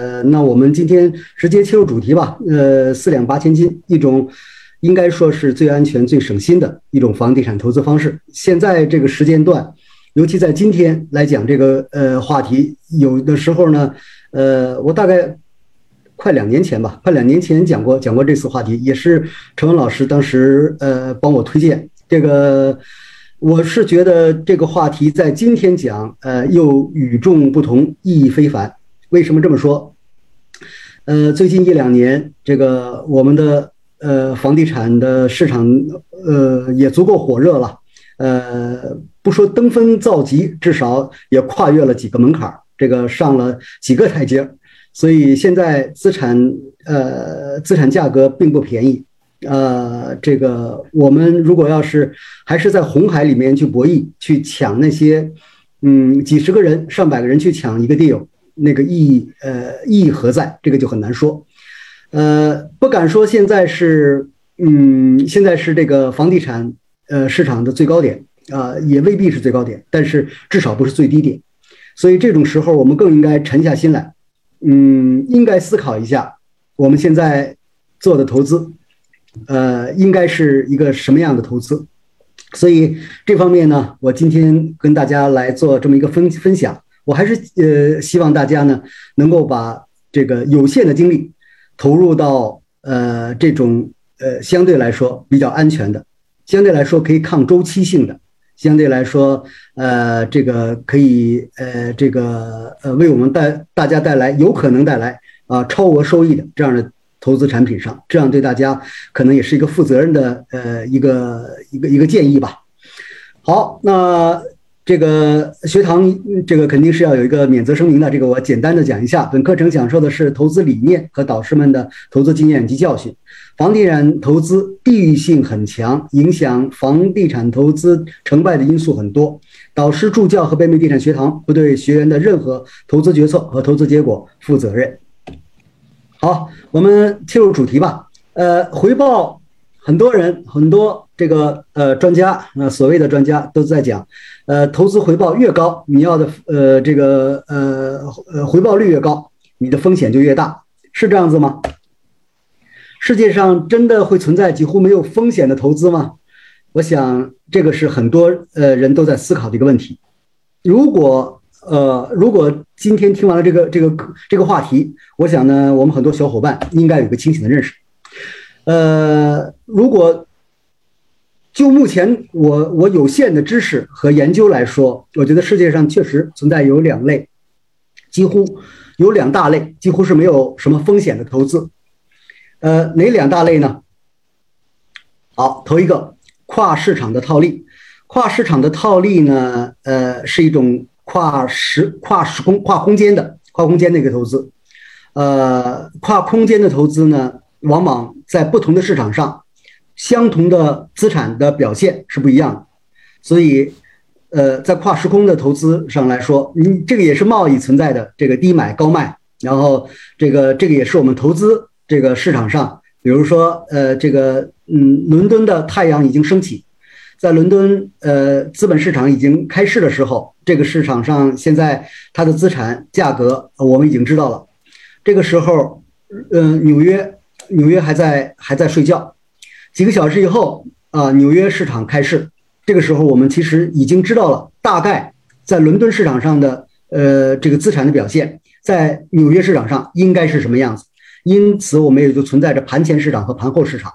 呃，那我们今天直接切入主题吧。呃，四两八千斤，一种应该说是最安全、最省心的一种房地产投资方式。现在这个时间段，尤其在今天来讲这个呃话题，有的时候呢，呃，我大概快两年前吧，快两年前讲过讲过这次话题，也是陈文老师当时呃帮我推荐这个。我是觉得这个话题在今天讲，呃，又与众不同，意义非凡。为什么这么说？呃，最近一两年，这个我们的呃房地产的市场，呃，也足够火热了。呃，不说登峰造极，至少也跨越了几个门槛，这个上了几个台阶。所以现在资产，呃，资产价格并不便宜。呃，这个我们如果要是还是在红海里面去博弈，去抢那些，嗯，几十个人、上百个人去抢一个 deal，那个意义，呃，意义何在？这个就很难说。呃，不敢说现在是，嗯，现在是这个房地产，呃，市场的最高点啊，也未必是最高点，但是至少不是最低点。所以这种时候，我们更应该沉下心来，嗯，应该思考一下我们现在做的投资。呃，应该是一个什么样的投资？所以这方面呢，我今天跟大家来做这么一个分分享。我还是呃希望大家呢能够把这个有限的精力投入到呃这种呃相对来说比较安全的、相对来说可以抗周期性的、相对来说呃这个可以呃这个呃为我们带大家带来有可能带来啊超额收益的这样的。投资产品上，这样对大家可能也是一个负责任的呃一个一个一个建议吧。好，那这个学堂这个肯定是要有一个免责声明的，这个我简单的讲一下。本课程讲授的是投资理念和导师们的投资经验及教训。房地产投资地域性很强，影响房地产投资成败的因素很多。导师助教和北美地产学堂不对学员的任何投资决策和投资结果负责任。好，我们切入主题吧。呃，回报，很多人很多这个呃专家，呃所谓的专家都在讲，呃，投资回报越高，你要的呃这个呃呃回报率越高，你的风险就越大，是这样子吗？世界上真的会存在几乎没有风险的投资吗？我想这个是很多呃人都在思考的一个问题。如果呃，如果今天听完了这个这个这个话题，我想呢，我们很多小伙伴应该有个清醒的认识。呃，如果就目前我我有限的知识和研究来说，我觉得世界上确实存在有两类，几乎有两大类，几乎是没有什么风险的投资。呃，哪两大类呢？好，头一个跨市场的套利，跨市场的套利呢，呃，是一种。跨时、跨时空、跨空间的、跨空间的一个投资，呃，跨空间的投资呢，往往在不同的市场上，相同的资产的表现是不一样的。所以，呃，在跨时空的投资上来说，你这个也是贸易存在的这个低买高卖，然后这个这个也是我们投资这个市场上，比如说，呃，这个嗯，伦敦的太阳已经升起。在伦敦，呃，资本市场已经开市的时候，这个市场上现在它的资产价格我们已经知道了。这个时候，嗯，纽约，纽约还在还在睡觉。几个小时以后，啊，纽约市场开市，这个时候我们其实已经知道了大概在伦敦市场上的呃这个资产的表现，在纽约市场上应该是什么样子。因此，我们也就存在着盘前市场和盘后市场。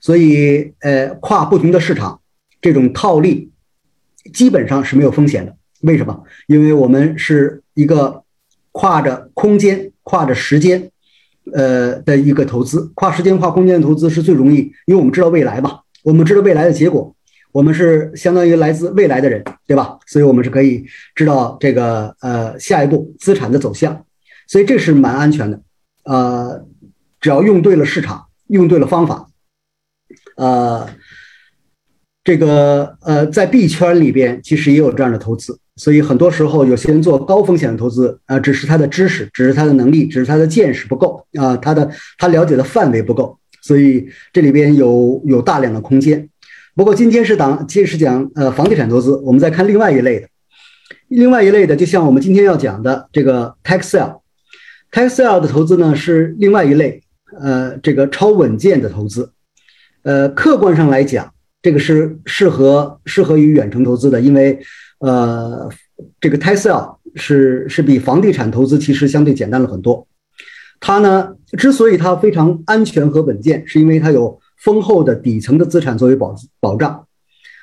所以，呃，跨不同的市场。这种套利基本上是没有风险的，为什么？因为我们是一个跨着空间、跨着时间，呃的一个投资。跨时间、跨空间的投资是最容易，因为我们知道未来嘛，我们知道未来的结果，我们是相当于来自未来的人，对吧？所以我们是可以知道这个呃下一步资产的走向，所以这是蛮安全的。呃，只要用对了市场，用对了方法，呃。这个呃，在币圈里边其实也有这样的投资，所以很多时候有些人做高风险的投资啊，只是他的知识，只是他的能力，只是他的见识不够啊，他的他了解的范围不够，所以这里边有有大量的空间。不过今天是讲，今天是讲呃房地产投资，我们再看另外一类的，另外一类的，就像我们今天要讲的这个 tax sale，tax sale 的投资呢是另外一类，呃，这个超稳健的投资。呃，客观上来讲，这个是适合适合于远程投资的，因为呃，这个 tax sale 是是比房地产投资其实相对简单了很多。它呢，之所以它非常安全和稳健，是因为它有丰厚的底层的资产作为保保障。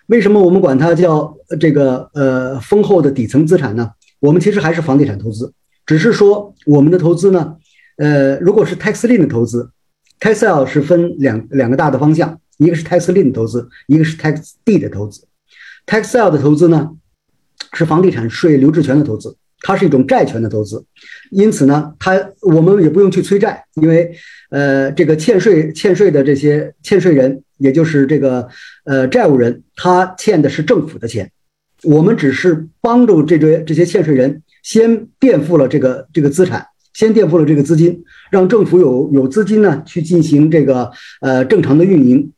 为什么我们管它叫这个呃丰厚的底层资产呢？我们其实还是房地产投资，只是说我们的投资呢，呃，如果是 tax lien 的投资，tax sale 是分两两个大的方向，一个是 tax lien 的投资，一个是 taxd 的投资。tax sale 的投资呢，是房地产税留置权的投资。它是一种债权的投资，因此呢，它我们也不用去催债，因为呃，这个欠税欠税的这些欠税人，也就是这个呃债务人，他欠的是政府的钱，我们只是帮助这些这些欠税人先垫付了这个这个资产，先垫付了这个资金，让政府有有资金呢去进行这个呃正常的运营。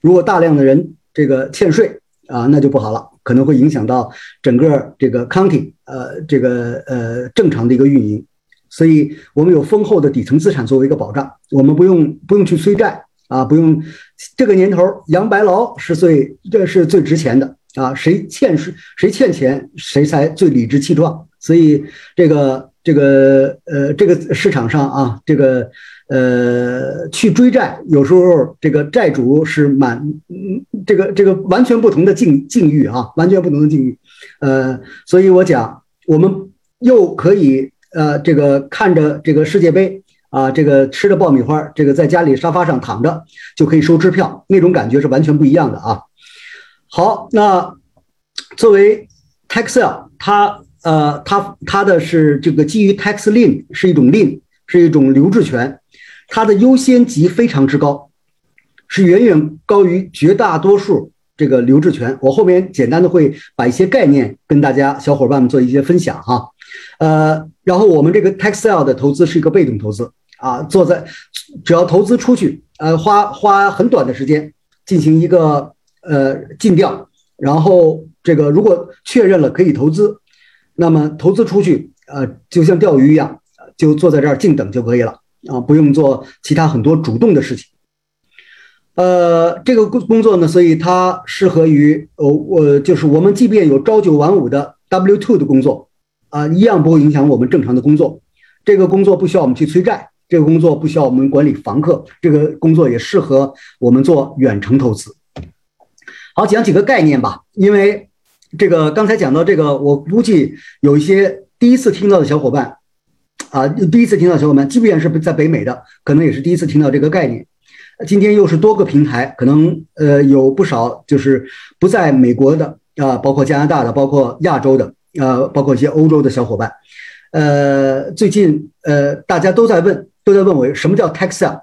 如果大量的人这个欠税啊，那就不好了。可能会影响到整个这个 county，呃，这个呃正常的一个运营，所以我们有丰厚的底层资产作为一个保障，我们不用不用去催债啊，不用这个年头养白劳是最这是最值钱的。啊，谁欠谁谁欠钱，谁才最理直气壮，所以这个这个呃这个市场上啊，这个。呃，去追债，有时候这个债主是满，这个这个完全不同的境境遇啊，完全不同的境遇。呃，所以我讲，我们又可以呃，这个看着这个世界杯啊，这个吃着爆米花，这个在家里沙发上躺着就可以收支票，那种感觉是完全不一样的啊。好，那作为 tax sale，它呃，它它的是这个基于 tax lien 是一种 lien，是一种留置权。它的优先级非常之高，是远远高于绝大多数这个留置权。我后面简单的会把一些概念跟大家小伙伴们做一些分享哈。呃，然后我们这个 tax sale 的投资是一个被动投资啊，坐在只要投资出去，呃，花花很短的时间进行一个呃尽调，然后这个如果确认了可以投资，那么投资出去，呃，就像钓鱼一样，就坐在这儿静等就可以了。啊，不用做其他很多主动的事情。呃，这个工工作呢，所以它适合于呃，我就是我们即便有朝九晚五的 W two 的工作，啊，一样不会影响我们正常的工作。这个工作不需要我们去催债，这个工作不需要我们管理房客，这个工作也适合我们做远程投资。好，讲几个概念吧，因为这个刚才讲到这个，我估计有一些第一次听到的小伙伴。啊，第一次听到小伙伴，即便是在北美的，可能也是第一次听到这个概念。今天又是多个平台，可能呃有不少就是不在美国的啊，包括加拿大的，包括亚洲的，呃，包括一些欧洲的小伙伴。呃，最近呃大家都在问，都在问我什么叫 tax sale。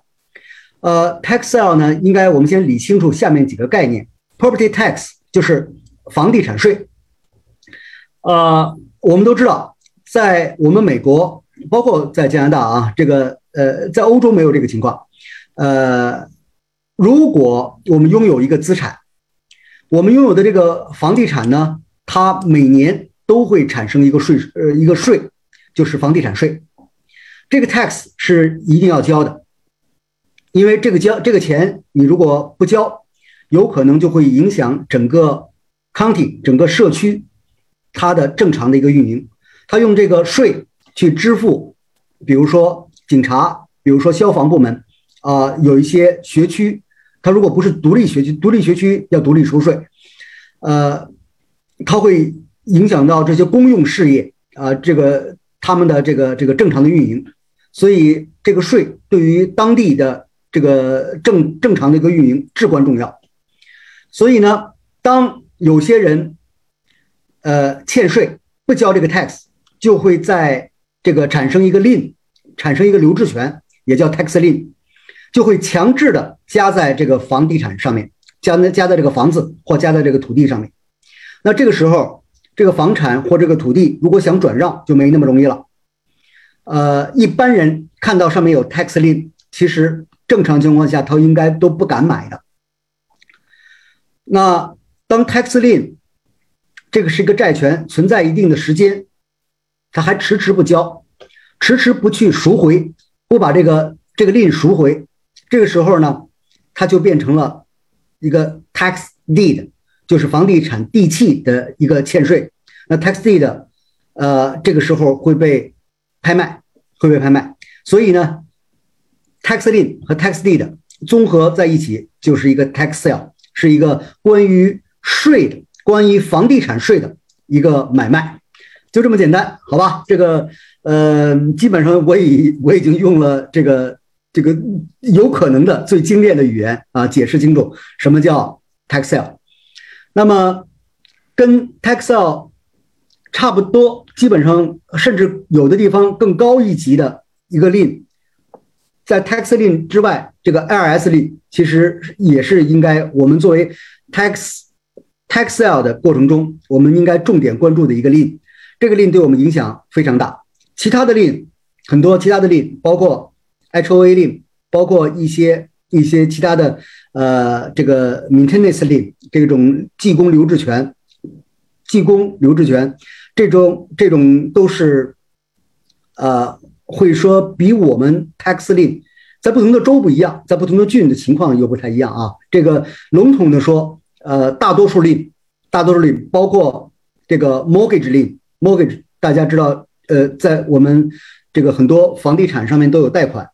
呃，tax sale 呢，应该我们先理清楚下面几个概念。Property tax 就是房地产税。呃，我们都知道，在我们美国。包括在加拿大啊，这个呃，在欧洲没有这个情况。呃，如果我们拥有一个资产，我们拥有的这个房地产呢，它每年都会产生一个税呃一个税，就是房地产税。这个 tax 是一定要交的，因为这个交这个钱你如果不交，有可能就会影响整个 county 整个社区它的正常的一个运营。它用这个税。去支付，比如说警察，比如说消防部门，啊，有一些学区，它如果不是独立学区，独立学区要独立收税，呃，它会影响到这些公用事业啊，这个他们的这个这个正常的运营，所以这个税对于当地的这个正正常的一个运营至关重要。所以呢，当有些人呃欠税不交这个 tax，就会在这个产生一个 l i n 产生一个留置权，也叫 tax l i n 就会强制的加在这个房地产上面，加在加在这个房子或加在这个土地上面。那这个时候，这个房产或这个土地如果想转让，就没那么容易了。呃，一般人看到上面有 tax l i n 其实正常情况下他应该都不敢买的。那当 tax lien 这个是一个债权，存在一定的时间。他还迟迟不交，迟迟不去赎回，不把这个这个 lien 赎回，这个时候呢，它就变成了一个 tax deed，就是房地产地契的一个欠税。那 tax deed，呃，这个时候会被拍卖，会被拍卖。所以呢，tax lien 和 tax deed 综合在一起就是一个 tax sale，是一个关于税的、关于房地产税的一个买卖，就这么简单，好吧？这个呃，基本上我已我已经用了这个这个有可能的最精炼的语言啊，解释清楚什么叫 tax sale。那么跟 tax sale 差不多，基本上甚至有的地方更高一级的一个令。在 tax l i n 之外，这个 IRS 利其实也是应该我们作为 tax tax sale 的过程中，我们应该重点关注的一个令。这个令对我们影响非常大。其他的令很多，其他的令包括 HOA 令包括一些一些其他的呃这个 maintenance 令这种技工留置权、技工留置权这种这种都是呃。会说比我们 tax 令在不同的州不一样，在不同的郡的情况又不太一样啊。这个笼统的说，呃，大多数令大多数令包括这个 mortgage 令，mortgage 大家知道，呃，在我们这个很多房地产上面都有贷款，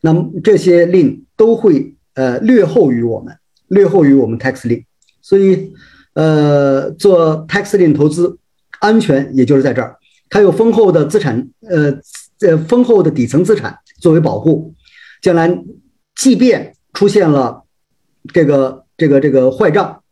那么这些令都会呃略后于我们，略后于我们 tax lien，所以呃做 tax lien 投资安全也就是在这儿，它有丰厚的资产，呃。这丰厚的底层资产作为保护，将来即便出现了这个这个这个坏账，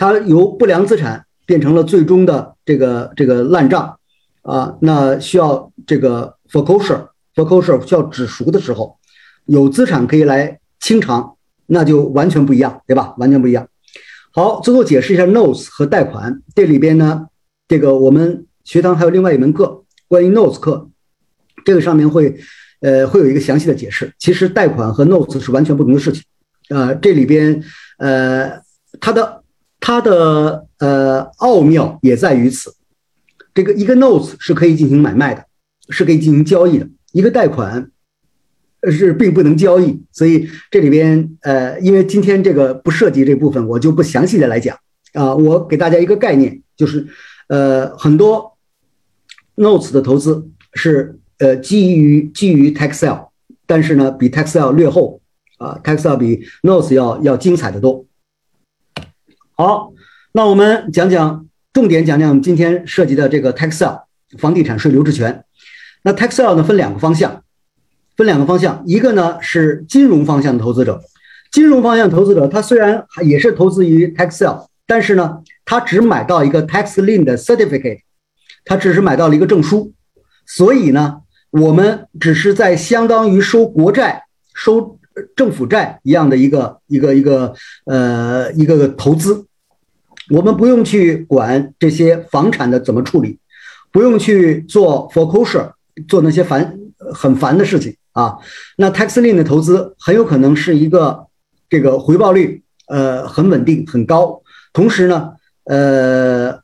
它由不良资产变成了最终的这个这个烂账啊，那需要这个 foreclosure foreclosure 需要止赎的时候，有资产可以来清偿，那就完全不一样，对吧？完全不一样。好，最后解释一下 notes 和贷款。这里边呢，这个我们学堂还有另外一门课，关于 notes 课。这个上面会，呃，会有一个详细的解释。其实贷款和 notes 是完全不同的事情，呃，这里边，呃，它的它的呃奥妙也在于此。这个一个 notes 是可以进行买卖的，是可以进行交易的；一个贷款是并不能交易。所以这里边，呃，因为今天这个不涉及这部分，我就不详细的来讲啊。我给大家一个概念，就是，呃，很多 notes 的投资是。呃，基于基于 t e x e l 但是呢，比 t e x e l 略后啊 t e x e l 比 Notes 要要精彩的多。好，那我们讲讲重点讲讲我们今天涉及的这个 t e x e l 房地产税留置权。那 t e x e l 呢分两个方向，分两个方向，一个呢是金融方向的投资者，金融方向投资者他虽然也是投资于 t e x e l 但是呢，他只买到一个 tax lien 的 certificate，他只是买到了一个证书，所以呢。我们只是在相当于收国债、收政府债一样的一个一个一个呃一个投资，我们不用去管这些房产的怎么处理，不用去做 foreclosure，做那些烦很烦的事情啊。那 tax lien 的投资很有可能是一个这个回报率呃很稳定很高，同时呢呃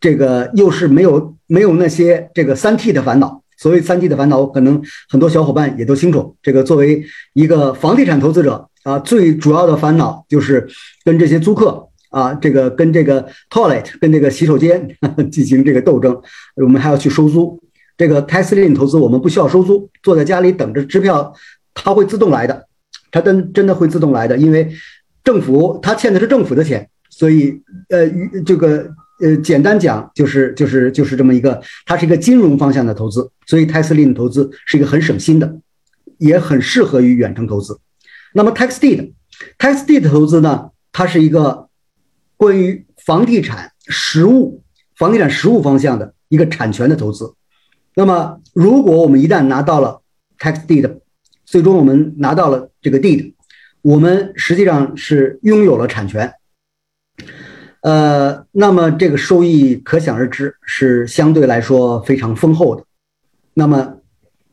这个又是没有没有那些这个三 T 的烦恼。所谓三 T 的烦恼，可能很多小伙伴也都清楚。这个作为一个房地产投资者啊，最主要的烦恼就是跟这些租客啊，这个跟这个 toilet 跟这个洗手间 进行这个斗争。我们还要去收租。这个 tax lien 投资，我们不需要收租，坐在家里等着支票，它会自动来的。它真真的会自动来的，因为政府它欠的是政府的钱，所以呃，这个。呃，简单讲就是就是就是这么一个，它是一个金融方向的投资，所以泰斯林投资是一个很省心的，也很适合于远程投资。那么 tax deed，tax deed 投资呢，它是一个关于房地产实物、房地产实物方向的一个产权的投资。那么如果我们一旦拿到了 tax deed，最终我们拿到了这个 deed，我们实际上是拥有了产权。呃，那么这个收益可想而知是相对来说非常丰厚的。那么，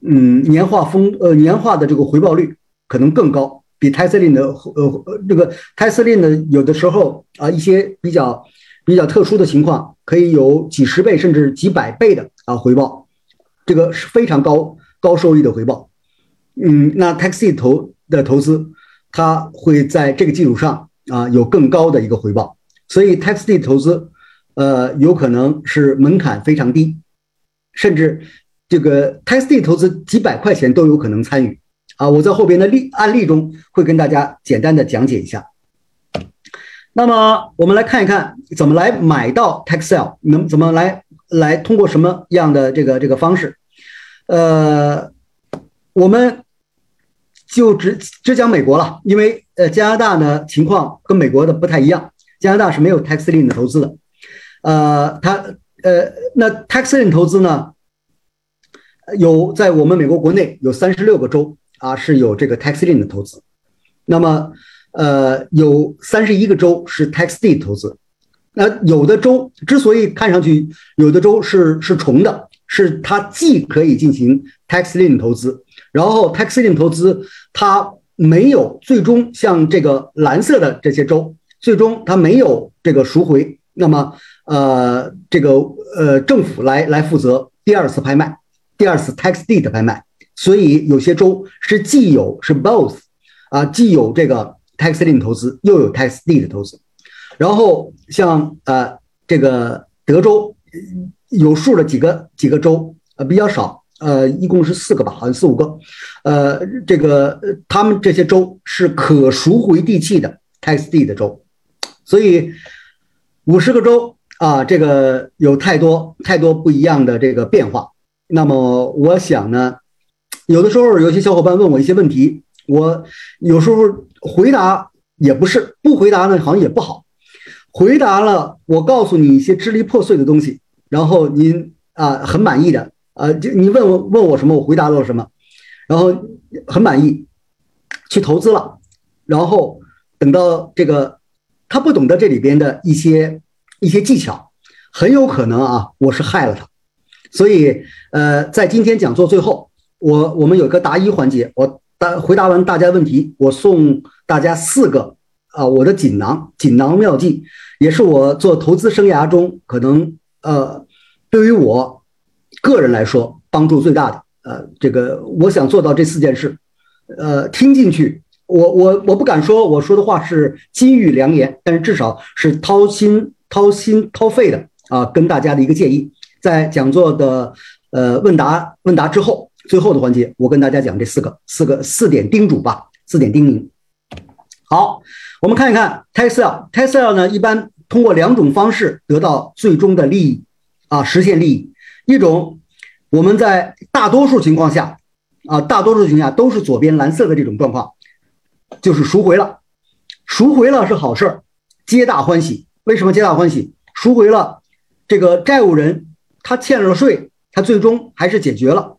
嗯，年化丰呃年化的这个回报率可能更高，比泰斯林的呃呃这个泰斯林的有的时候啊一些比较比较特殊的情况，可以有几十倍甚至几百倍的啊回报。这个是非常高高收益的回报。嗯，那 taxi 投的投资，它会在这个基础上啊有更高的一个回报。所以 taxi 投资，呃，有可能是门槛非常低，甚至这个 taxi 投资几百块钱都有可能参与。啊，我在后边的例案例中会跟大家简单的讲解一下。那么我们来看一看怎么来买到 Taxel，能怎么来来通过什么样的这个这个方式？呃，我们就只只讲美国了，因为呃加拿大呢情况跟美国的不太一样，加拿大是没有 Taxling 的投资的。呃，它呃那 Taxling 投资呢，有在我们美国国内有三十六个州。啊，是有这个 tax lien 的投资，那么，呃，有三十一个州是 tax deed 投资，那有的州之所以看上去有的州是是重的，是它既可以进行 tax lien 投资，然后 tax lien 投资它没有最终像这个蓝色的这些州，最终它没有这个赎回，那么，呃，这个呃政府来来负责第二次拍卖，第二次 tax deed 的拍卖。所以有些州是既有是 both，啊，既有这个 tax lien 投资，又有 tax deed 的投资。然后像呃这个德州有数的几个几个州，呃比较少，呃一共是四个吧，好像四五个。呃这个他们这些州是可赎回地契的 tax deed 的州。所以五十个州啊，这个有太多太多不一样的这个变化。那么我想呢。有的时候，有些小伙伴问我一些问题，我有时候回答也不是，不回答呢好像也不好。回答了，我告诉你一些支离破碎的东西，然后您啊很满意的啊，就你问我问我什么，我回答了什么，然后很满意，去投资了，然后等到这个他不懂得这里边的一些一些技巧，很有可能啊我是害了他，所以呃在今天讲座最后。我我们有个答疑环节，我答回答完大家问题，我送大家四个啊，我的锦囊锦囊妙计，也是我做投资生涯中可能呃，对于我个人来说帮助最大的呃，这个我想做到这四件事，呃，听进去，我我我不敢说我说的话是金玉良言，但是至少是掏心掏心掏肺的啊，跟大家的一个建议，在讲座的呃问答问答之后。最后的环节，我跟大家讲这四个四个四点叮嘱吧，四点叮咛。好，我们看一看 Tesla，Tesla 呢一般通过两种方式得到最终的利益啊，实现利益。一种我们在大多数情况下啊，大多数情况下都是左边蓝色的这种状况，就是赎回了，赎回了是好事儿，皆大欢喜。为什么皆大欢喜？赎回了，这个债务人他欠了税，他最终还是解决了。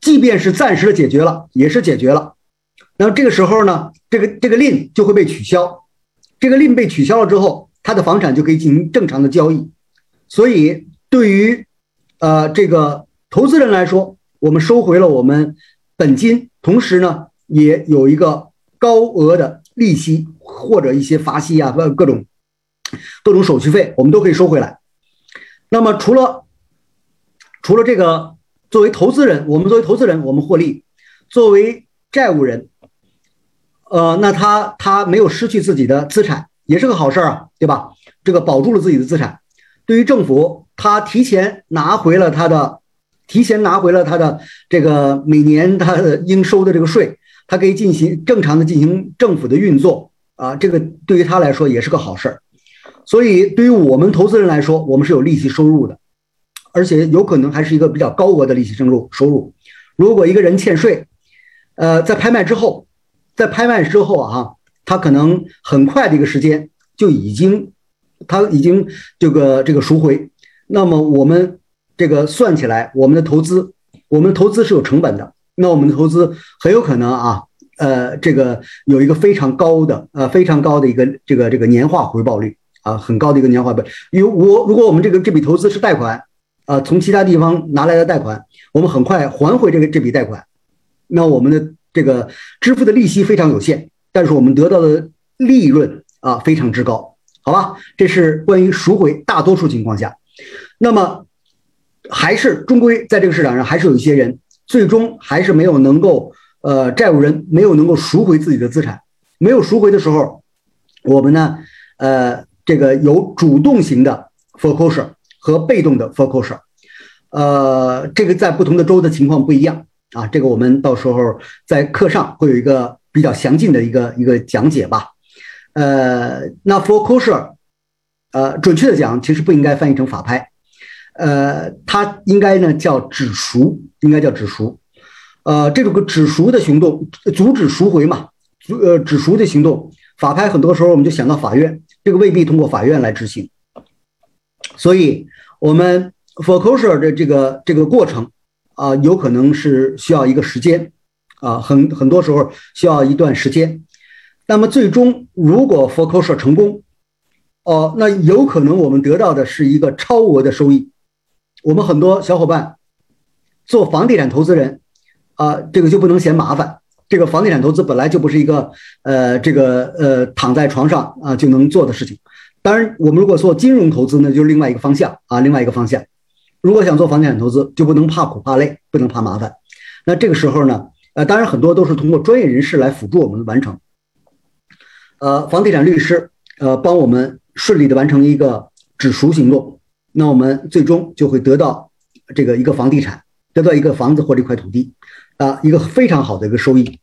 即便是暂时的解决了，也是解决了。那么这个时候呢，这个这个令就会被取消。这个令被取消了之后，他的房产就可以进行正常的交易。所以，对于呃这个投资人来说，我们收回了我们本金，同时呢，也有一个高额的利息或者一些罚息啊，各各种各种手续费，我们都可以收回来。那么，除了除了这个。作为投资人，我们作为投资人，我们获利；作为债务人，呃，那他他没有失去自己的资产，也是个好事儿啊，对吧？这个保住了自己的资产。对于政府，他提前拿回了他的，提前拿回了他的这个每年他的应收的这个税，他可以进行正常的进行政府的运作啊，这个对于他来说也是个好事儿。所以，对于我们投资人来说，我们是有利息收入的。而且有可能还是一个比较高额的利息收入收入。如果一个人欠税，呃，在拍卖之后，在拍卖之后啊，他可能很快的一个时间就已经，他已经这个这个赎回。那么我们这个算起来，我们的投资，我们的投资是有成本的。那我们的投资很有可能啊，呃，这个有一个非常高的呃非常高的一个这个这个年化回报率啊，很高的一个年化回报。因为我如果我们这个这笔投资是贷款。啊，从其他地方拿来的贷款，我们很快还回这个这笔贷款，那我们的这个支付的利息非常有限，但是我们得到的利润啊非常之高，好吧？这是关于赎回大多数情况下，那么还是终归在这个市场上还是有一些人最终还是没有能够呃债务人没有能够赎回自己的资产，没有赎回的时候，我们呢呃这个有主动型的 foreclosure 和被动的 foreclosure，呃这个在不同的州的情况不一样啊，这个我们到时候在课上会有一个比较详尽的一个一个讲解吧。呃，那 foreclosure，呃，准确的讲，其实不应该翻译成法拍，呃，它应该呢叫止赎，应该叫止赎。呃，这种个止赎的行动，阻止赎回嘛，阻呃止赎的行动，法拍很多时候我们就想到法院，这个未必通过法院来执行。所以，我们 foreclosure 的这个这个过程啊，有可能是需要一个时间啊，很很多时候需要一段时间。那么最终，如果 foreclosure 成功，哦，那有可能我们得到的是一个超额的收益。我们很多小伙伴做房地产投资人，啊，这个就不能嫌麻烦。这个房地产投资本来就不是一个呃，这个呃躺在床上啊就能做的事情。当然，我们如果做金融投资呢，就是另外一个方向啊，另外一个方向。如果想做房地产投资，就不能怕苦怕累，不能怕麻烦。那这个时候呢，呃，当然很多都是通过专业人士来辅助我们完成。呃，房地产律师，呃，帮我们顺利的完成一个止赎行动，那我们最终就会得到这个一个房地产，得到一个房子或者一块土地，啊，一个非常好的一个收益。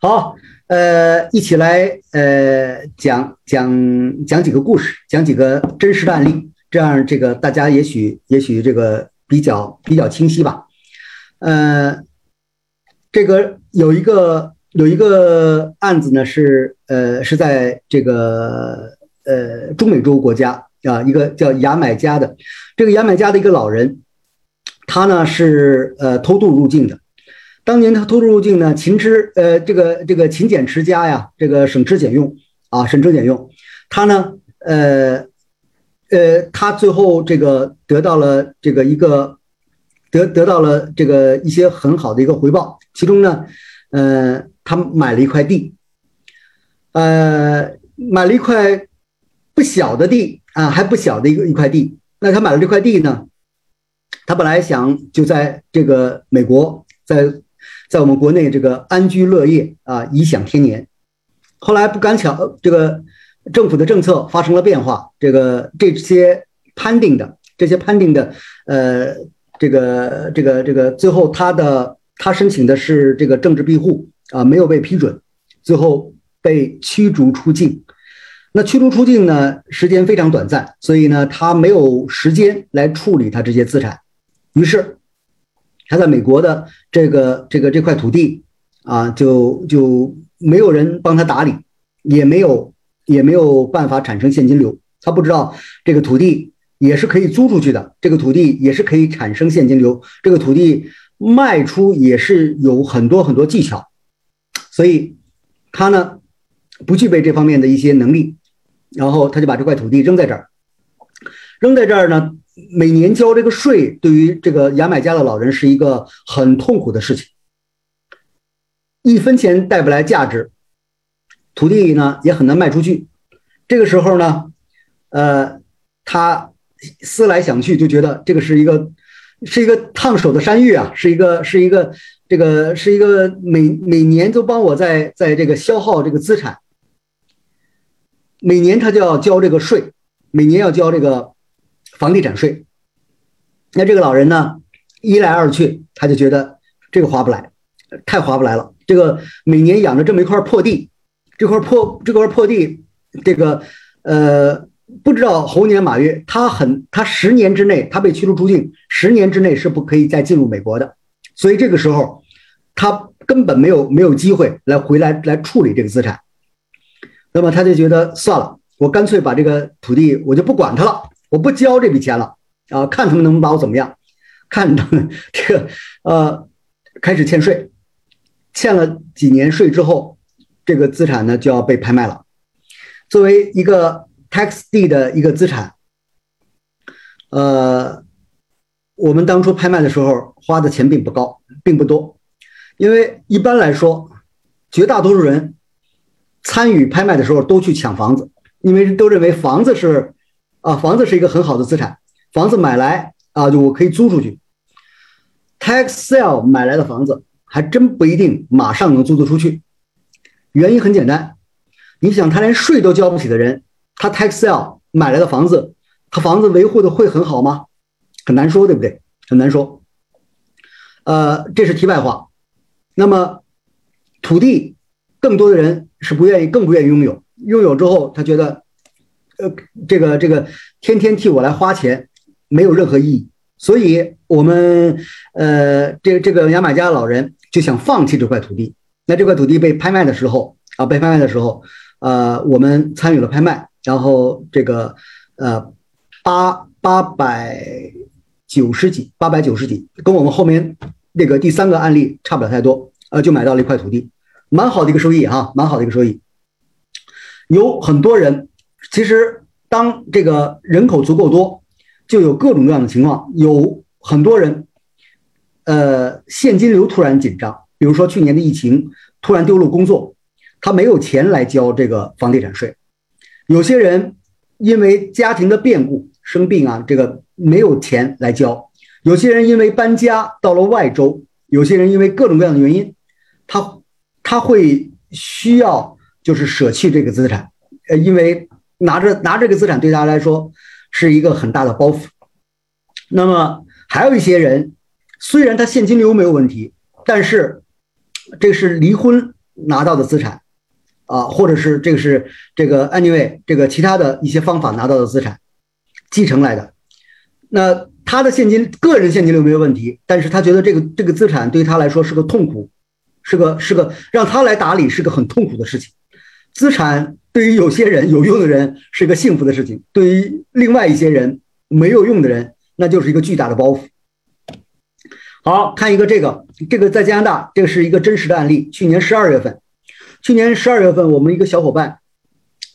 好，呃，一起来呃讲讲讲几个故事，讲几个真实的案例，这样这个大家也许也许这个比较比较清晰吧。呃，这个有一个。有一个案子呢，是呃是在这个呃中美洲国家啊，一个叫牙买加的，这个牙买加的一个老人，他呢是呃偷渡入境的。当年他偷渡入境呢，勤吃呃这个这个勤俭持家呀，这个省吃俭用啊，省吃俭用。他呢呃呃他最后这个得到了这个一个得得到了这个一些很好的一个回报，其中呢呃。他买了一块地，呃，买了一块不小的地啊，还不小的一个一块地。那他买了这块地呢，他本来想就在这个美国，在在我们国内这个安居乐业啊，颐享天年。后来不赶巧，这个政府的政策发生了变化，这个这些判定的这些判定的，呃，这个这个这个最后他的他申请的是这个政治庇护。啊，没有被批准，最后被驱逐出境。那驱逐出境呢，时间非常短暂，所以呢，他没有时间来处理他这些资产。于是，他在美国的这个这个这块土地啊，就就没有人帮他打理，也没有也没有办法产生现金流。他不知道这个土地也是可以租出去的，这个土地也是可以产生现金流，这个土地卖出也是有很多很多技巧。所以，他呢不具备这方面的一些能力，然后他就把这块土地扔在这儿，扔在这儿呢，每年交这个税，对于这个牙买加的老人是一个很痛苦的事情，一分钱带不来价值，土地呢也很难卖出去。这个时候呢，呃，他思来想去，就觉得这个是一个是一个烫手的山芋啊，是一个是一个。这个是一个每每年都帮我在在这个消耗这个资产，每年他就要交这个税，每年要交这个房地产税。那这个老人呢，一来二去，他就觉得这个划不来，太划不来了。这个每年养着这么一块破地，这块破这块破地，这个呃，不知道猴年马月，他很他十年之内，他被驱逐出境，十年之内是不可以再进入美国的。所以这个时候，他根本没有没有机会来回来来处理这个资产，那么他就觉得算了，我干脆把这个土地我就不管他了，我不交这笔钱了啊，看他们能把我怎么样，看他们这个呃开始欠税，欠了几年税之后，这个资产呢就要被拍卖了，作为一个 tax d 的一个资产，呃。我们当初拍卖的时候花的钱并不高，并不多，因为一般来说，绝大多数人参与拍卖的时候都去抢房子，因为都认为房子是啊，房子是一个很好的资产，房子买来啊，就我可以租出去。tax sale 买来的房子还真不一定马上能租得出去，原因很简单，你想他连税都交不起的人，他 tax sale 买来的房子，他房子维护的会很好吗？很难说，对不对？很难说。呃，这是题外话。那么土地，更多的人是不愿意，更不愿意拥有。拥有之后，他觉得，呃，这个这个天天替我来花钱，没有任何意义。所以，我们呃，这这个牙买加老人就想放弃这块土地。那这块土地被拍卖的时候啊，被拍卖的时候，呃，我们参与了拍卖，然后这个呃，八八百九十几，八百九十几，跟我们后面那个第三个案例差不了太多，呃，就买到了一块土地，蛮好的一个收益哈，蛮好的一个收益。有很多人，其实当这个人口足够多。就有各种各样的情况，有很多人，呃，现金流突然紧张，比如说去年的疫情，突然丢了工作，他没有钱来交这个房地产税；有些人因为家庭的变故，生病啊，这个没有钱来交；有些人因为搬家到了外州；有些人因为各种各样的原因，他他会需要就是舍弃这个资产，呃，因为拿着拿这个资产对他来说。是一个很大的包袱。那么还有一些人，虽然他现金流没有问题，但是这是离婚拿到的资产啊，或者是这个是这个 anyway 这个其他的一些方法拿到的资产继承来的。那他的现金个人现金流没有问题，但是他觉得这个这个资产对他来说是个痛苦，是个是个让他来打理是个很痛苦的事情。资产。对于有些人有用的人是一个幸福的事情，对于另外一些人没有用的人，那就是一个巨大的包袱。好看一个这个，这个在加拿大，这个是一个真实的案例。去年十二月份，去年十二月份，我们一个小伙伴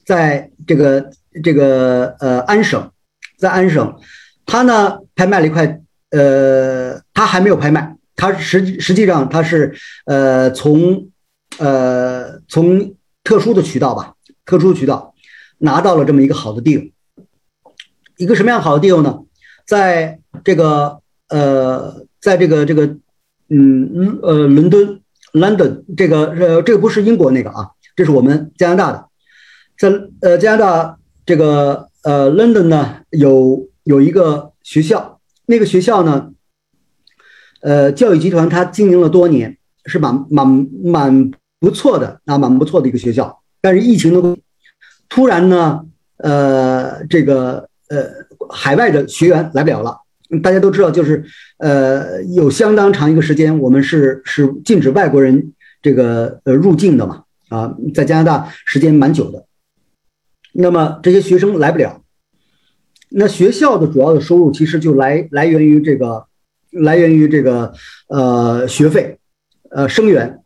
在这个这个呃安省，在安省，他呢拍卖了一块，呃，他还没有拍卖，他实实际上他是呃从呃从特殊的渠道吧。特殊渠道拿到了这么一个好的 deal，一个什么样好的 deal 呢？在这个呃，在这个这个嗯呃伦敦 London 这个呃这个不是英国那个啊，这是我们加拿大的，在呃加拿大这个呃 London 呢有有一个学校，那个学校呢呃教育集团它经营了多年，是满满满不错的啊，蛮不错的一个学校。但是疫情的突然呢，呃，这个呃，海外的学员来不了了。大家都知道，就是呃，有相当长一个时间，我们是是禁止外国人这个呃入境的嘛，啊，在加拿大时间蛮久的。那么这些学生来不了，那学校的主要的收入其实就来来源于这个来源于这个呃学费，呃生源。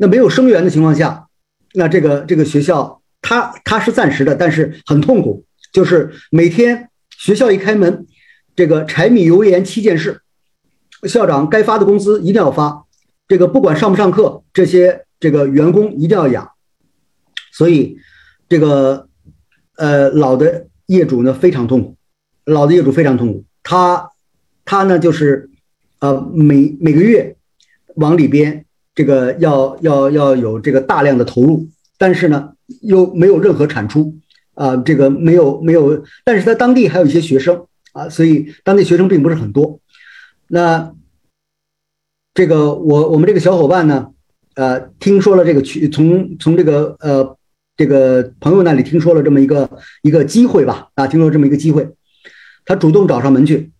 那没有生源的情况下。那这个这个学校，它它是暂时的，但是很痛苦。就是每天学校一开门，这个柴米油盐七件事，校长该发的工资一定要发，这个不管上不上课，这些这个员工一定要养。所以，这个呃老的业主呢非常痛苦，老的业主非常痛苦。他他呢就是呃每每个月往里边。这个要要要有这个大量的投入，但是呢又没有任何产出啊，这个没有没有，但是在当地还有一些学生啊，所以当地学生并不是很多。那这个我我们这个小伙伴呢，呃，听说了这个去从从这个呃这个朋友那里听说了这么一个一个机会吧啊，听说这么一个机会，他主动找上门去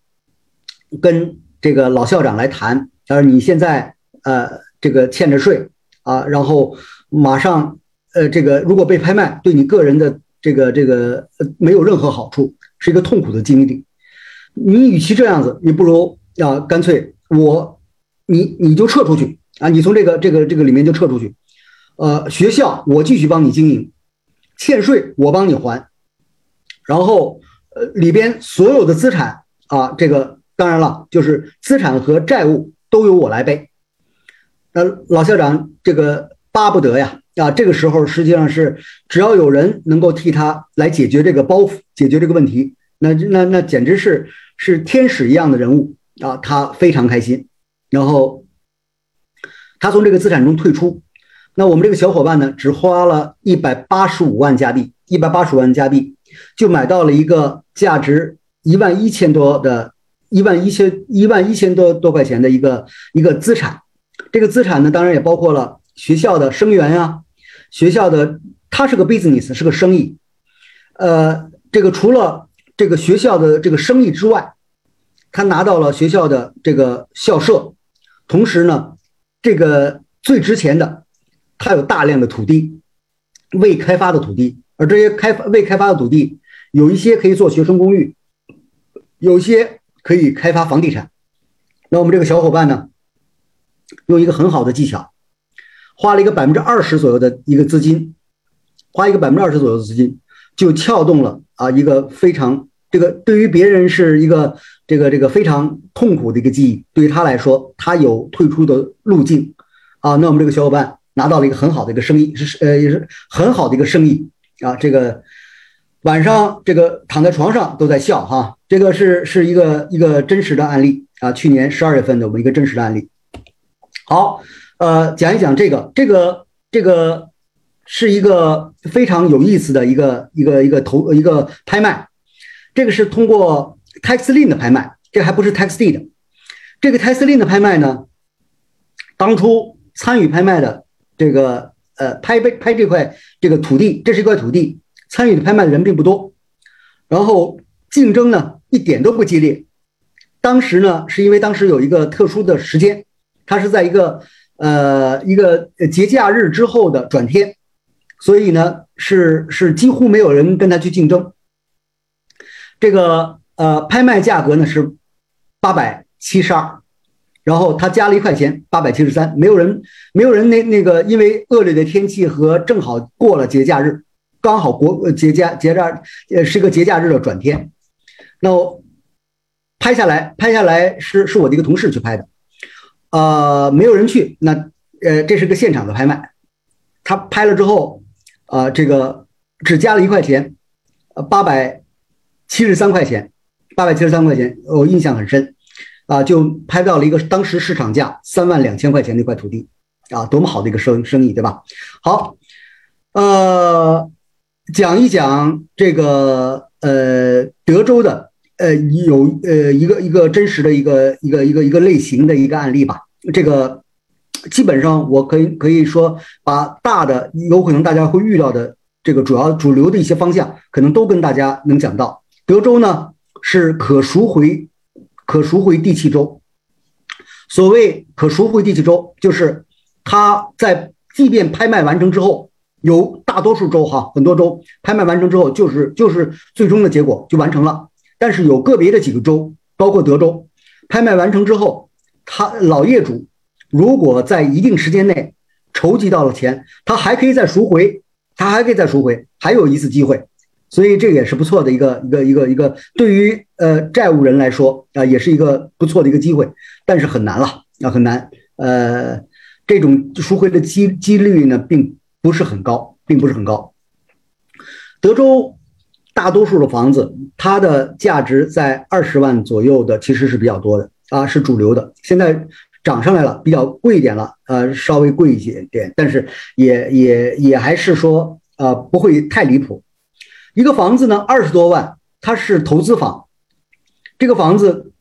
跟这个老校长来谈，他说你现在呃。这个欠着税啊，然后马上呃，这个如果被拍卖，对你个人的这个这个呃没有任何好处，是一个痛苦的经历。你与其这样子，你不如啊，干脆我你你就撤出去啊，你从这个这个这个里面就撤出去。呃，学校我继续帮你经营，欠税我帮你还，然后呃里边所有的资产啊，这个当然了，就是资产和债务都由我来背。那老校长这个巴不得呀啊，这个时候实际上是只要有人能够替他来解决这个包袱，解决这个问题，那那那简直是是天使一样的人物啊！他非常开心，然后他从这个资产中退出。那我们这个小伙伴呢，只花了一百八十五万加币，一百八十万加币就买到了一个价值一万一千多的、一万一千一万一千多多块钱的一个一个资产。这个资产呢，当然也包括了学校的生源啊，学校的它是个 business，是个生意。呃，这个除了这个学校的这个生意之外，他拿到了学校的这个校舍，同时呢，这个最值钱的。它有大量的土地，未开发的土地，而这些开未开发的土地，有一些可以做学生公寓，有一些可以开发房地产。那我们这个小伙伴呢，用一个很好的技巧，花了一个百分之二十左右的一个资金，花一个百分之二十左右的资金，就撬动了啊一个非常这个对于别人是一个这个这个非常痛苦的一个记忆，对于他来说，他有退出的路径啊。那我们这个小伙伴。拿到了一个很好的一个生意，是呃也是很好的一个生意啊。这个晚上这个躺在床上都在笑哈。这个是是一个一个真实的案例啊，去年十二月份的我们一个真实的案例。好，呃，讲一讲这个这个这个是一个非常有意思的一个一个一个投一个拍卖。这个是通过 TaxLink 的拍卖，这还不是 tax deed。这个 TaxLink 的拍卖呢，当初参与拍卖的。这个呃，拍拍拍这块这个土地，这是一块土地，参与的拍卖的人并不多，然后竞争呢一点都不激烈。当时呢，是因为当时有一个特殊的时间，它是在一个呃一个节假日之后的转天，所以呢是是几乎没有人跟他去竞争。这个呃拍卖价格呢是八百七十二。然后他加了一块钱，八百七十三，没有人，没有人那那个，因为恶劣的天气和正好过了节假日，刚好国节假节假呃是个节假日的转天，那我拍下来，拍下来是是我的一个同事去拍的，呃，没有人去，那呃这是个现场的拍卖，他拍了之后，啊这个只加了一块钱，呃八百七十三块钱，八百七十三块钱，我印象很深。啊，就拍到了一个当时市场价三万两千块钱的一块土地，啊，多么好的一个生生意，对吧？好，呃，讲一讲这个呃德州的呃有呃一个一个真实的一个一个一个一个类型的一个案例吧。这个基本上我可以可以说把大的有可能大家会遇到的这个主要主流的一些方向，可能都跟大家能讲到。德州呢是可赎回。可赎回地契州，所谓可赎回地契州，就是它在即便拍卖完成之后，有大多数州哈，很多州拍卖完成之后，就是就是最终的结果就完成了。但是有个别的几个州，包括德州，拍卖完成之后，他老业主如果在一定时间内筹集到了钱，他还可以再赎回，他还可以再赎回，还有一次机会。所以这也是不错的一个一个一个一个，对于呃债务人来说啊，也是一个不错的一个机会，但是很难了啊，很难。呃，这种赎回的机几率呢，并不是很高，并不是很高。德州大多数的房子，它的价值在二十万左右的，其实是比较多的啊，是主流的。现在涨上来了，比较贵一点了，呃，稍微贵一些点，但是也也也还是说呃不会太离谱。一个房子呢，二十多万，它是投资房。这个房子，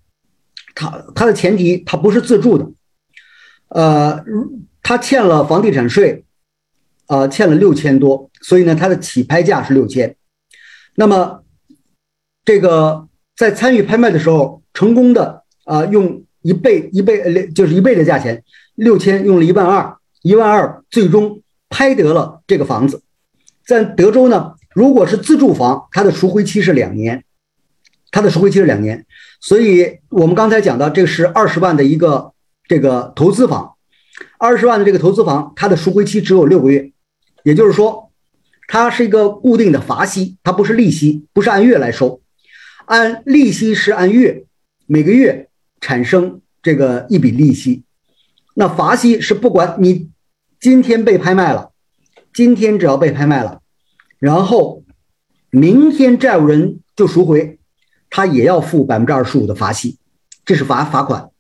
它它的前提它不是自住的，呃，它欠了房地产税，啊，欠了六千多，所以呢，它的起拍价是六千。那么，这个在参与拍卖的时候，成功的啊，用一倍一倍呃，就是一倍的价钱，六千用了一万二，一万二最终拍得了这个房子，在德州呢。如果是自住房，它的赎回期是两年，它的赎回期是两年，所以我们刚才讲到，这是二十万的一个这个投资房，二十万的这个投资房，它的赎回期只有六个月，也就是说，它是一个固定的罚息，它不是利息，不是按月来收，按利息是按月，每个月产生这个一笔利息，那罚息是不管你今天被拍卖了，今天只要被拍卖了。然后，明天债务人就赎回，他也要付百分之二十五的罚息，这是罚罚款。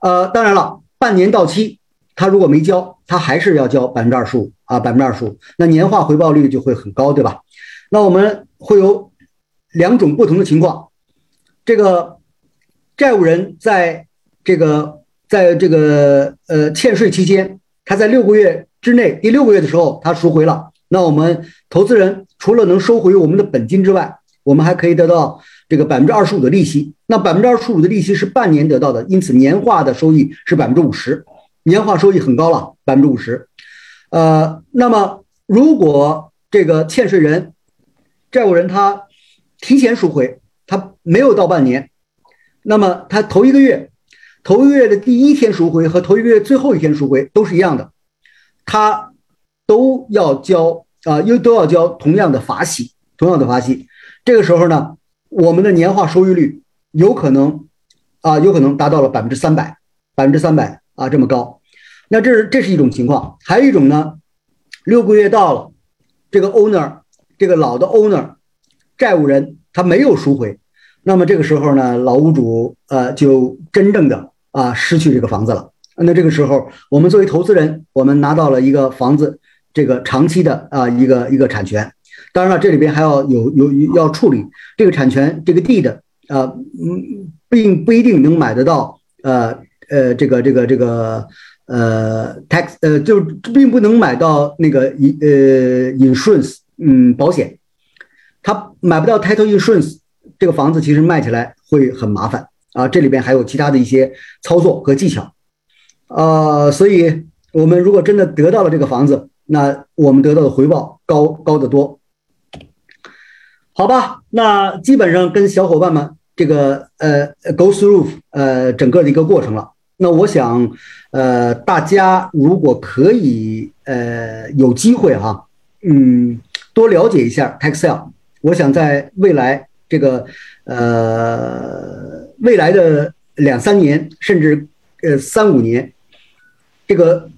呃，当然了，半年到期，他如果没交，他还是要交百分之二十五啊，百分之二十五，那年化回报率就会很高，对吧？那我们会有两种不同的情况，这个债务人在这个在这个呃欠税期间，他在六个月之内，第六个月的时候他赎回了，那我们投资人除了能收回我们的本金之外，我们还可以得到。这个百分之二十五的利息，那百分之二十五的利息是半年得到的，因此年化的收益是百分之五十，年化收益很高了，百分之五十。呃，那么如果这个欠税人、债务人他提前赎回，他没有到半年，那么他头一个月、头一个月的第一天赎回和头一个月最后一天赎回都是一样的，他都要交啊，又都要交同样的罚息，同样的罚息。这个时候呢？我们的年化收益率有可能啊，有可能达到了百分之三百，百分之三百啊，这么高。那这是这是一种情况，还有一种呢，六个月到了，这个 owner 这个老的 owner 债务人他没有赎回，那么这个时候呢，老屋主呃就真正的啊失去这个房子了。那这个时候，我们作为投资人，我们拿到了一个房子这个长期的啊一个一个产权。当然了，这里边还要有有要处理这个产权这个地的，呃，嗯，并不一定能买得到，呃呃，这个这个这个呃 tax，呃，就并不能买到那个一呃 insurance，嗯，保险，他买不到 title insurance，这个房子其实卖起来会很麻烦啊。这里边还有其他的一些操作和技巧，呃，所以我们如果真的得到了这个房子，那我们得到的回报高高得多。好吧，那基本上跟小伙伴们这个呃 go through 呃整个的一个过程了。那我想，呃，大家如果可以呃有机会哈，嗯，多了解一下 Texel。我想在未来这个呃未来的两三年，甚至呃三五年，这个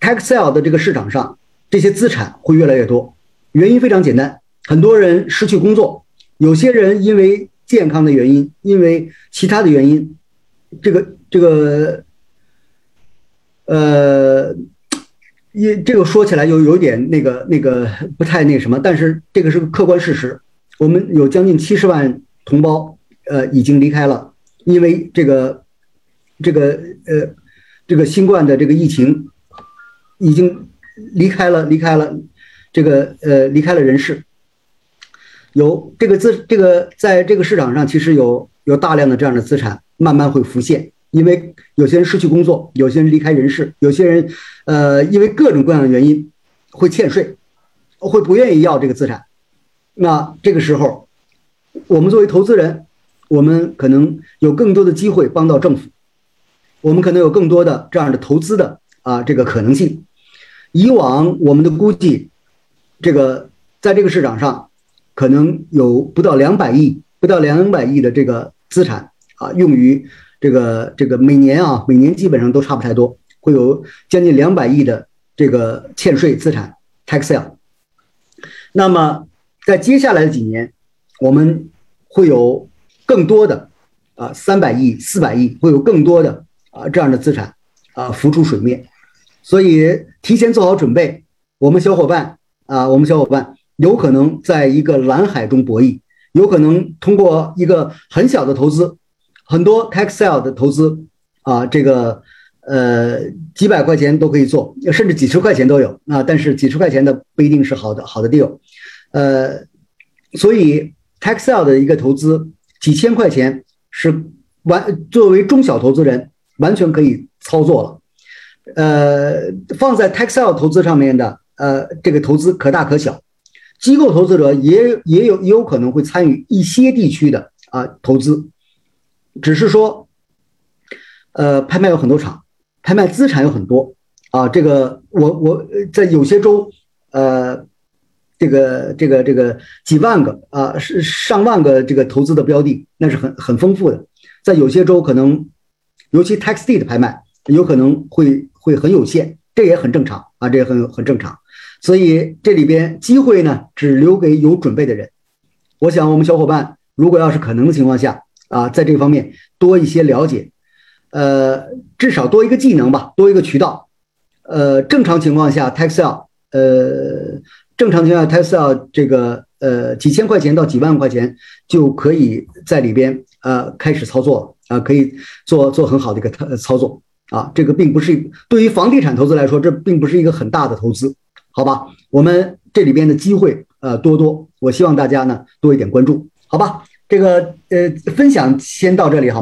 Texel 的这个市场上，这些资产会越来越多。原因非常简单。很多人失去工作，有些人因为健康的原因，因为其他的原因，这个这个，呃，也这个说起来有有点那个那个不太那什么，但是这个是个客观事实。我们有将近七十万同胞，呃，已经离开了，因为这个这个呃这个新冠的这个疫情，已经离开了离开了这个呃离开了人世。有这个资，这个在这个市场上，其实有有大量的这样的资产慢慢会浮现，因为有些人失去工作，有些人离开人世，有些人，呃，因为各种各样的原因会欠税，会不愿意要这个资产。那这个时候，我们作为投资人，我们可能有更多的机会帮到政府，我们可能有更多的这样的投资的啊这个可能性。以往我们的估计，这个在这个市场上。可能有不到两百亿，不到两百亿的这个资产啊，用于这个这个每年啊，每年基本上都差不太多，会有将近两百亿的这个欠税资产 tax sale。那么在接下来的几年，我们会有更多的啊三百亿、四百亿，会有更多的啊这样的资产啊浮出水面，所以提前做好准备，我们小伙伴啊，我们小伙伴。有可能在一个蓝海中博弈，有可能通过一个很小的投资，很多 tax sale 的投资啊，这个呃几百块钱都可以做，甚至几十块钱都有啊。但是几十块钱的不一定是好的好的 deal，呃，所以 tax sale 的一个投资几千块钱是完作为中小投资人完全可以操作了，呃，放在 tax sale 投资上面的呃这个投资可大可小。机构投资者也也有也有可能会参与一些地区的啊投资，只是说，呃，拍卖有很多场，拍卖资产有很多啊。这个我我在有些州，呃，这个这个这个几万个啊，是上万个这个投资的标的，那是很很丰富的。在有些州可能，尤其 tax deed 拍卖有可能会会很有限，这也很正常啊，这也很很正常。所以这里边机会呢，只留给有准备的人。我想，我们小伙伴如果要是可能的情况下啊，在这方面多一些了解，呃，至少多一个技能吧，多一个渠道。呃，正常情况下，Taxel，呃，正常情况下，Taxel 这个呃几千块钱到几万块钱就可以在里边呃开始操作啊，可以做做很好的一个操操作啊。这个并不是对于房地产投资来说，这并不是一个很大的投资，好吧？我们这里边的机会呃多多，我希望大家呢多一点关注，好吧？这个呃分享先到这里哈。